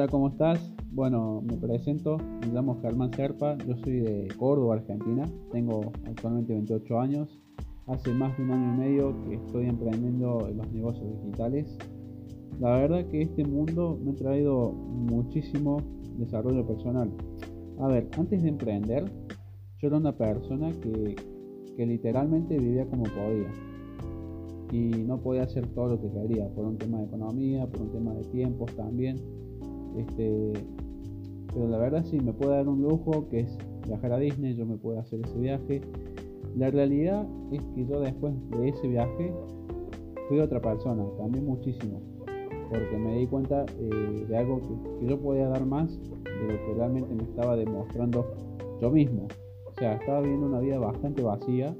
Hola, ¿cómo estás? Bueno, me presento, me llamo Germán Serpa, yo soy de Córdoba, Argentina, tengo actualmente 28 años, hace más de un año y medio que estoy emprendiendo en los negocios digitales. La verdad que este mundo me ha traído muchísimo desarrollo personal. A ver, antes de emprender, yo era una persona que, que literalmente vivía como podía y no podía hacer todo lo que quería por un tema de economía, por un tema de tiempos también. Este, pero la verdad sí me puedo dar un lujo que es viajar a Disney, yo me puedo hacer ese viaje. La realidad es que yo después de ese viaje fui otra persona, cambié muchísimo, porque me di cuenta eh, de algo que, que yo podía dar más de lo que realmente me estaba demostrando yo mismo. O sea, estaba viviendo una vida bastante vacía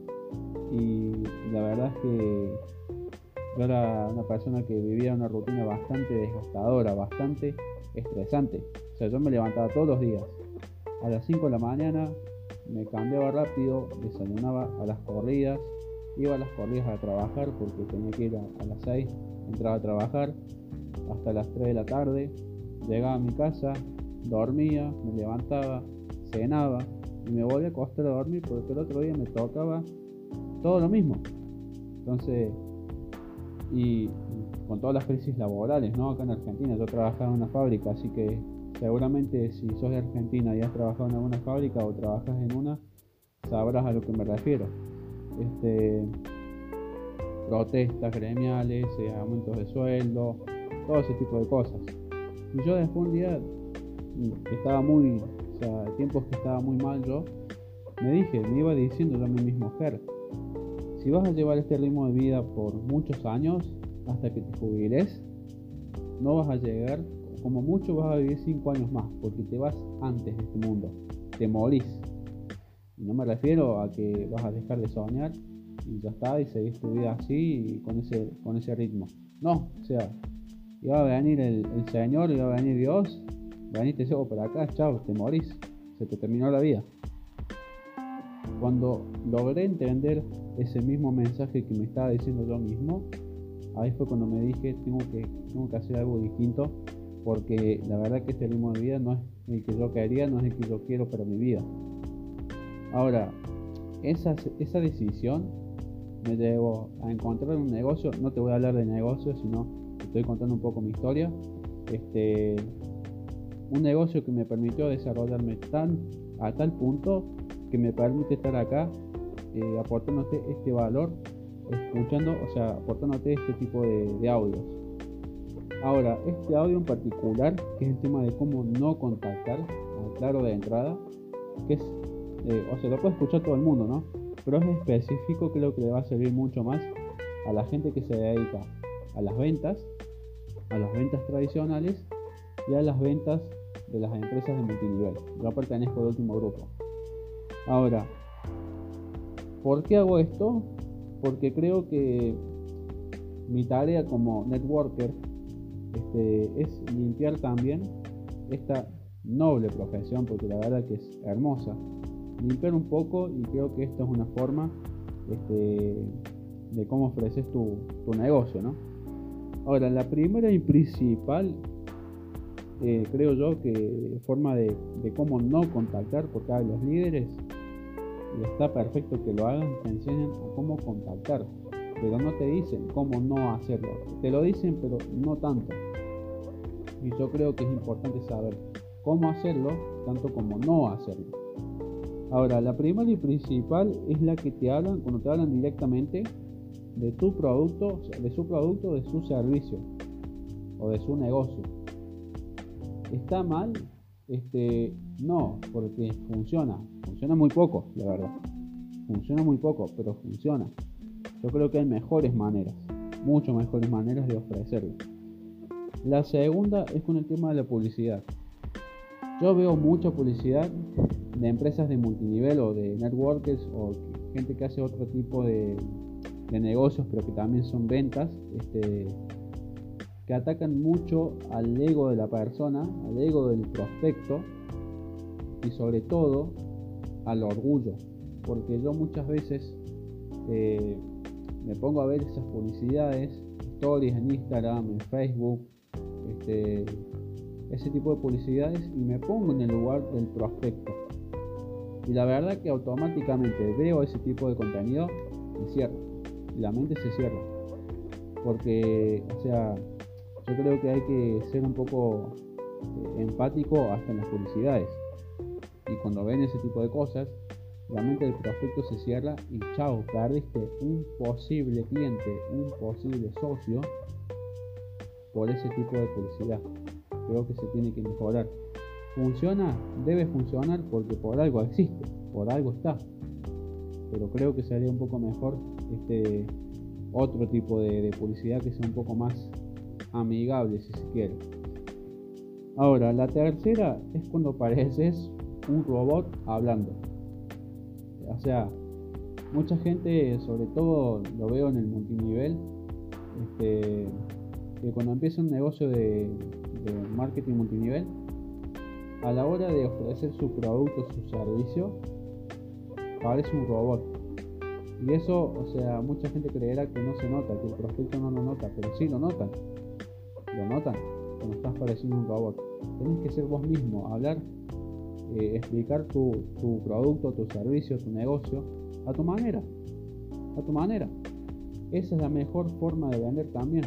y la verdad es que yo era una persona que vivía una rutina bastante desgastadora, bastante estresante. O sea, yo me levantaba todos los días a las 5 de la mañana, me cambiaba rápido, desayunaba a las corridas, iba a las corridas a trabajar porque tenía que ir a, las 6, entraba a trabajar hasta las 3 de la tarde, llegaba a mi casa, dormía, me levantaba, cenaba y me volvía a acostar a dormir porque el otro día me tocaba todo lo mismo. Entonces, y con todas las crisis laborales, ¿no? Acá en Argentina, yo trabajaba en una fábrica, así que seguramente si sos de Argentina y has trabajado en alguna fábrica o trabajas en una, sabrás a lo que me refiero. Este, protestas gremiales, eh, aumentos de sueldo, todo ese tipo de cosas. Y yo después un día mm, estaba muy, o sea, tiempos que estaba muy mal yo, me dije, me iba diciendo yo a mí mismo, Ger, si vas a llevar este ritmo de vida por muchos años, hasta que te jubiles, no vas a llegar, como mucho vas a vivir 5 años más, porque te vas antes de este mundo, te morís. Y no me refiero a que vas a dejar de soñar y ya está, y seguís tu vida así con ese, con ese ritmo. No, o sea, iba a venir el, Señor, iba a venir Dios, veniste llevo por acá, chao, te morís, se te terminó la vida. Cuando logré entender ese mismo mensaje que me estaba diciendo yo mismo, ahí fue cuando me dije, tengo que, tengo que hacer algo distinto, porque la verdad que este ritmo de vida no es el que yo quería, no es el que yo quiero para mi vida. Ahora, esa, esa decisión me llevó a encontrar un negocio, no te voy a hablar de negocio, sino estoy contando un poco mi historia. Este, un negocio que me permitió desarrollarme tan, a tal punto que me permite estar acá eh, aportándote este valor, escuchando, o sea, aportándote este tipo de, audios. Ahora, este audio en particular, que es el tema de cómo no contactar, claro de entrada, que es, eh, o sea, lo puede escuchar todo el mundo, ¿no? Pero es específico, creo que le va a servir mucho más a la gente que se dedica a las ventas, a las ventas tradicionales y a las ventas de las empresas de multinivel. Yo pertenezco al último grupo. Ahora, ¿por qué hago esto? Porque creo que mi tarea como networker este, es limpiar también esta noble profesión, porque la verdad que es hermosa. Limpiar un poco y creo que esto es una forma este, de cómo ofreces tu, negocio, ¿no? Ahora, la primera y principal, eh, creo yo que forma de, cómo no contactar, porque a los líderes y está perfecto que lo hagan, te enseñan a cómo contactar, pero no te dicen cómo no hacerlo. Te lo dicen, pero no tanto. Y yo creo que es importante saber cómo hacerlo, tanto como no hacerlo. Ahora, la primera y principal es la que te hablan cuando te hablan directamente de tu producto, de su producto, de su servicio o de su negocio. Está mal, este, no, porque funciona. Funciona muy poco, la verdad. Funciona muy poco, pero funciona. Yo creo que hay mejores maneras, mucho mejores maneras de ofrecerlo. La segunda es con el tema de la publicidad. Yo veo mucha publicidad de empresas de multinivel o de networkers o gente que hace otro tipo de, negocios, pero que también son ventas, este, que atacan mucho al ego de la persona, al ego del prospecto y sobre todo al orgullo, porque yo muchas veces eh, me pongo a ver esas publicidades, stories en Instagram, en Facebook, este, ese tipo de publicidades y me pongo en el lugar del prospecto. Y la verdad que automáticamente veo ese tipo de contenido y cierro. Y la mente se cierra. Porque, o sea, yo creo que hay que ser un poco eh, empático hasta en las publicidades. Y cuando ven ese tipo de cosas, la mente del prospecto se cierra y chao, perdiste un posible cliente, un posible socio por ese tipo de publicidad. Creo que se tiene que mejorar. ¿Funciona? Debe funcionar porque por algo existe, por algo está. Pero creo que sería un poco mejor este otro tipo de, de publicidad que sea un poco más amigable si se quiere. Ahora, la tercera es cuando pareces un robot hablando. O sea, mucha gente, sobre todo lo veo en el multinivel, este, que cuando empieza un negocio de, marketing multinivel, a la hora de ofrecer su producto, su servicio, parece un robot. Y eso, o sea, mucha gente creerá que no se nota, que el prospecto no lo nota, pero sí lo notan. Lo notan cuando estás pareciendo un robot. Tienes que ser vos mismo, hablar eh, explicar tu, producto, tu servicio, tu negocio a tu manera. A tu manera. Esa es la mejor forma de vender también.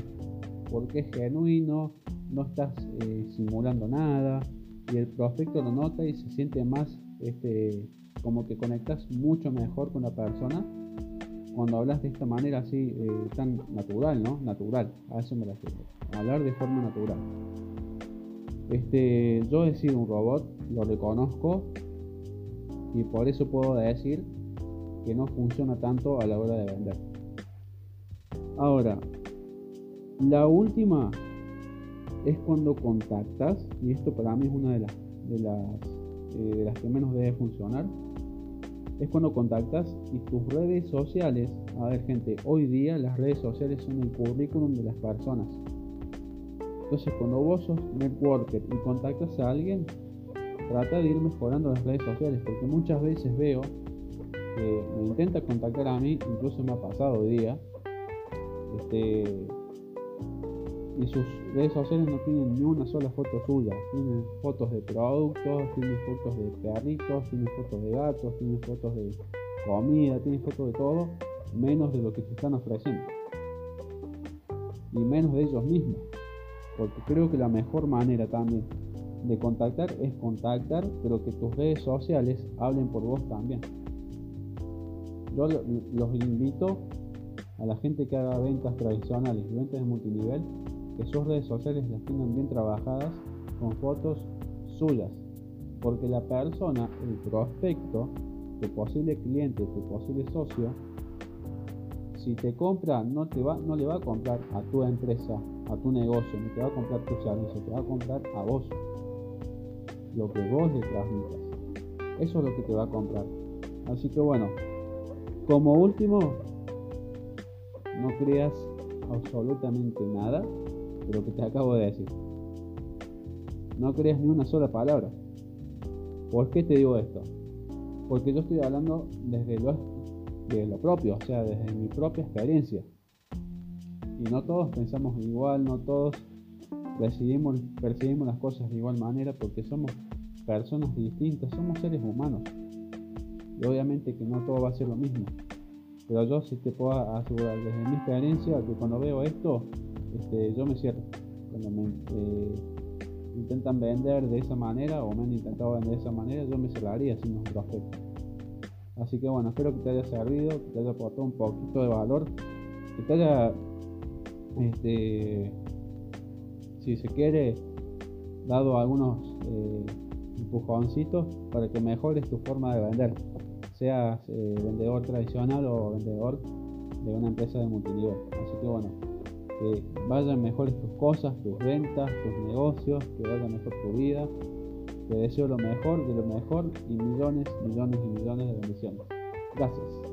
Porque es genuino, no estás eh, simulando nada y el prospecto lo nota y se siente más este, como que conectas mucho mejor con la persona cuando hablas de esta manera así eh, tan natural, ¿no? Natural, a eso me refiero. Hablar de forma natural. Este, yo he sido un robot, lo reconozco y por eso puedo decir que no funciona tanto a la hora de vender. Ahora, la última es cuando contactas, y esto para mí es una de las, de las, eh, de las que menos debe funcionar, es cuando contactas y tus redes sociales, a ver gente, hoy día las redes sociales son el currículum de las personas. Entonces, cuando vos sos networker y contactas a alguien, trata de ir mejorando las redes sociales, porque muchas veces veo que me intenta contactar a mí, incluso me ha pasado hoy día, este, y sus redes sociales no tienen ni una sola foto suya, tienen fotos de productos, tienen fotos de perritos, tienen fotos de gatos, tienen fotos de comida, tienen fotos de todo, menos de lo que te están ofreciendo. Y menos de ellos mismos porque creo que la mejor manera también de contactar es contactar, pero que tus redes sociales hablen por vos también. Yo los invito a la gente que haga ventas tradicionales ventas de multinivel, que sus redes sociales las tengan bien trabajadas con fotos suyas, porque la persona, el prospecto, tu posible cliente, tu posible socio, si te compra, no, te va, no le va a comprar a tu empresa, a tu negocio, ni te va a comprar tu servicio, te va a comprar a vos. Lo que vos le transmitas. Eso es lo que te va a comprar. Así que bueno, como último, no creas absolutamente nada lo que te acabo de decir. No creas ni una sola palabra. ¿Por qué te digo esto? Porque yo estoy hablando desde lo de lo propio, o sea, desde mi propia experiencia. Y no todos pensamos igual, no todos decidimos, percibimos las cosas de igual manera porque somos personas distintas, somos seres humanos. Y obviamente que no todo va a ser lo mismo. Pero yo sí te puedo asegurar desde mi experiencia que cuando veo esto, este, yo me cierro. Cuando me eh, intentan vender de esa manera o me han intentado vender de esa manera, yo me cerraría sin un prospecto. Así que bueno, espero que te haya servido, que te haya aportado un poquito de valor, que te haya, este, si se quiere, dado algunos eh, empujoncitos para que mejores tu forma de vender, seas eh, vendedor tradicional o vendedor de una empresa de multinivel. Así que bueno, que vayan mejores tus cosas, tus ventas, tus negocios, que vaya mejor tu vida te deseo lo mejor de lo mejor y millones, millones y millones de bendiciones. Gracias.